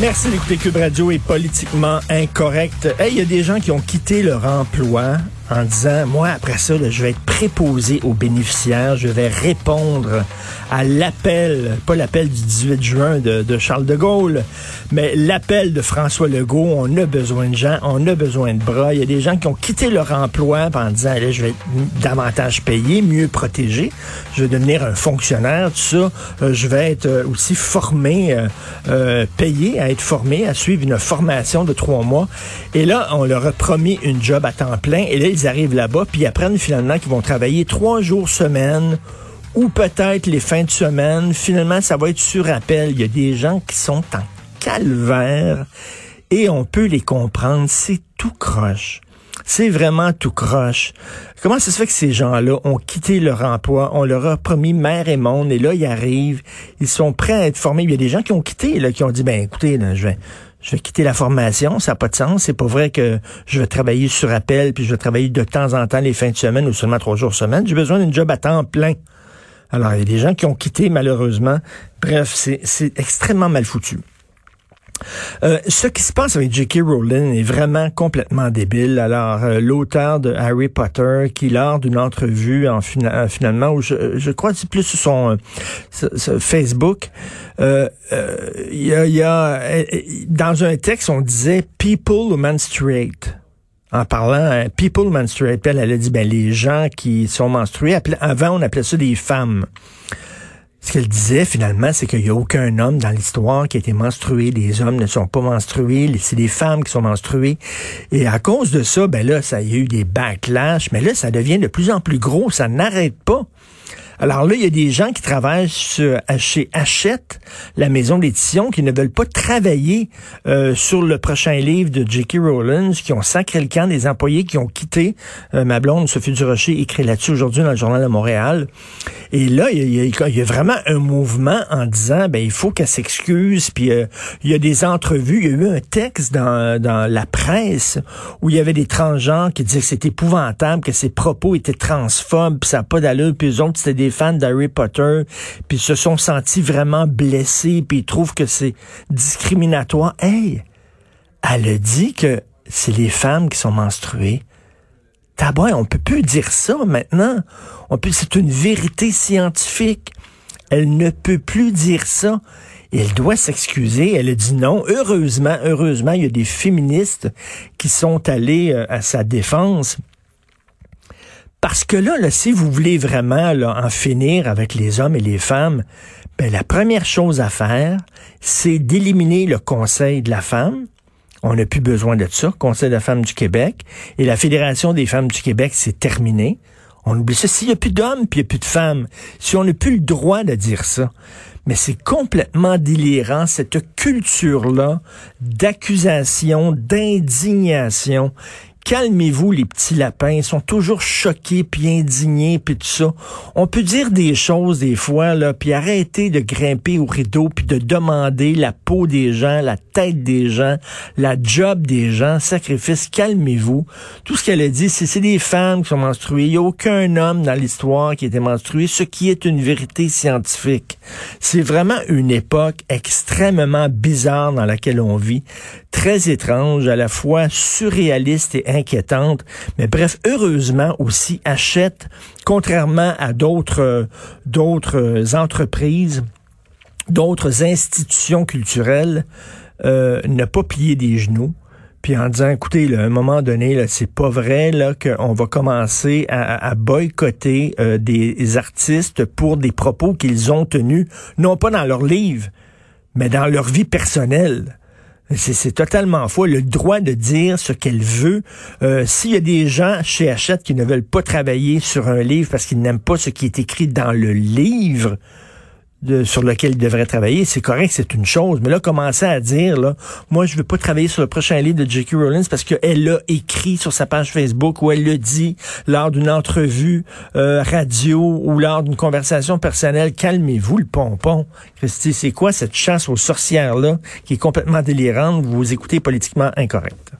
Merci d'écouter Cube Radio est politiquement incorrect. Hey, il y a des gens qui ont quitté leur emploi en disant, moi, après ça, là, je vais être préposé aux bénéficiaires, je vais répondre à l'appel, pas l'appel du 18 juin de, de, Charles de Gaulle, mais l'appel de François Legault, on a besoin de gens, on a besoin de bras. Il y a des gens qui ont quitté leur emploi en disant, là, je vais être davantage payé, mieux protégé, je vais devenir un fonctionnaire, tout ça, euh, je vais être euh, aussi formé, euh, euh, payé à être formé, à suivre une formation de trois mois. Et là, on leur a promis une job à temps plein, et là, ils arrivent là-bas, puis ils apprennent finalement qu'ils vont travailler trois jours semaine ou peut-être les fins de semaine. Finalement, ça va être sur appel. Il y a des gens qui sont en calvaire et on peut les comprendre. C'est tout croche. C'est vraiment tout croche. Comment ça se fait que ces gens-là ont quitté leur emploi, on leur a promis mère et monde, et là, ils arrivent, ils sont prêts à être formés. Il y a des gens qui ont quitté, là, qui ont dit, ben écoutez, je vais, je vais quitter la formation, ça n'a pas de sens. C'est pas vrai que je vais travailler sur appel, puis je vais travailler de temps en temps les fins de semaine ou seulement trois jours semaine. J'ai besoin d'une job à temps plein. Alors, il y a des gens qui ont quitté, malheureusement. Bref, c'est extrêmement mal foutu. Euh, ce qui se passe avec J.K. Rowling est vraiment complètement débile. Alors, euh, l'auteur de Harry Potter, qui lors d'une entrevue, en euh, finalement, où je, crois c'est plus sur son, Facebook, il y a, dans un texte, on disait « people menstruate » en parlant « people menstruate ». Elle, elle a dit ben, « les gens qui sont menstrués, avant on appelait ça des femmes ». Ce qu'elle disait finalement, c'est qu'il n'y a aucun homme dans l'histoire qui a été menstrué. Les hommes ne sont pas menstrués, c'est les femmes qui sont menstruées. Et à cause de ça, ben là, ça y a eu des backlash, mais là, ça devient de plus en plus gros, ça n'arrête pas. Alors là, il y a des gens qui travaillent chez Hachette, la maison d'édition, qui ne veulent pas travailler euh, sur le prochain livre de J.K. Rowling, qui ont sacré le camp des employés qui ont quitté. Euh, ma blonde, Sophie Durocher, écrit là-dessus aujourd'hui dans le Journal de Montréal. Et là, il y, a, il y a vraiment un mouvement en disant, ben il faut qu'elle s'excuse. Puis euh, il y a des entrevues. Il y a eu un texte dans, dans la presse où il y avait des transgenres qui disaient que c'était épouvantable, que ses propos étaient transphobes, puis ça n'a pas d'allure. Puis eux autres, c'était des fans d'Harry Potter, puis se sont sentis vraiment blessés, puis ils trouvent que c'est discriminatoire. Hey, elle a dit que c'est les femmes qui sont menstruées. Tabouin, on peut plus dire ça maintenant. On peut, c'est une vérité scientifique. Elle ne peut plus dire ça. elle doit s'excuser. Elle a dit non. Heureusement, heureusement, il y a des féministes qui sont allés euh, à sa défense. Parce que là, là, si vous voulez vraiment en finir avec les hommes et les femmes, ben, la première chose à faire, c'est d'éliminer le Conseil de la femme. On n'a plus besoin de ça, Conseil de la femme du Québec. Et la Fédération des femmes du Québec, c'est terminé. On oublie ça. S'il n'y a plus d'hommes, puis il n'y a plus de femmes, si on n'a plus le droit de dire ça, mais c'est complètement délirant, cette culture-là d'accusation, d'indignation calmez-vous les petits lapins, ils sont toujours choqués puis indignés puis tout ça. On peut dire des choses des fois là, puis arrêter de grimper au rideau puis de demander la peau des gens, la tête des gens, la job des gens, sacrifice, calmez-vous. Tout ce qu'elle a dit, c'est c'est des femmes qui sont menstruées, il n'y a aucun homme dans l'histoire qui été menstrué, ce qui est une vérité scientifique. C'est vraiment une époque extrêmement bizarre dans laquelle on vit, très étrange, à la fois surréaliste et inquiétante. Mais bref, heureusement aussi, achète, contrairement à d'autres, d'autres entreprises, d'autres institutions culturelles, euh, ne pas plier des genoux puis en disant, écoutez, à un moment donné, là, c'est pas vrai là qu'on va commencer à, boycotter euh, des artistes pour des propos qu'ils ont tenus, non pas dans leur livre, mais dans leur vie personnelle. C'est totalement faux. Le droit de dire ce qu'elle veut. Euh, S'il y a des gens chez Hachette qui ne veulent pas travailler sur un livre parce qu'ils n'aiment pas ce qui est écrit dans le livre, sur lequel il devrait travailler, c'est correct, c'est une chose. Mais là, commencer à dire, là, moi, je veux pas travailler sur le prochain livre de J.K. Rowling parce qu'elle l'a écrit sur sa page Facebook ou elle le dit lors d'une entrevue euh, radio ou lors d'une conversation personnelle. Calmez-vous le pompon. Christy, c'est quoi cette chasse aux sorcières-là qui est complètement délirante? Vous écoutez politiquement incorrect.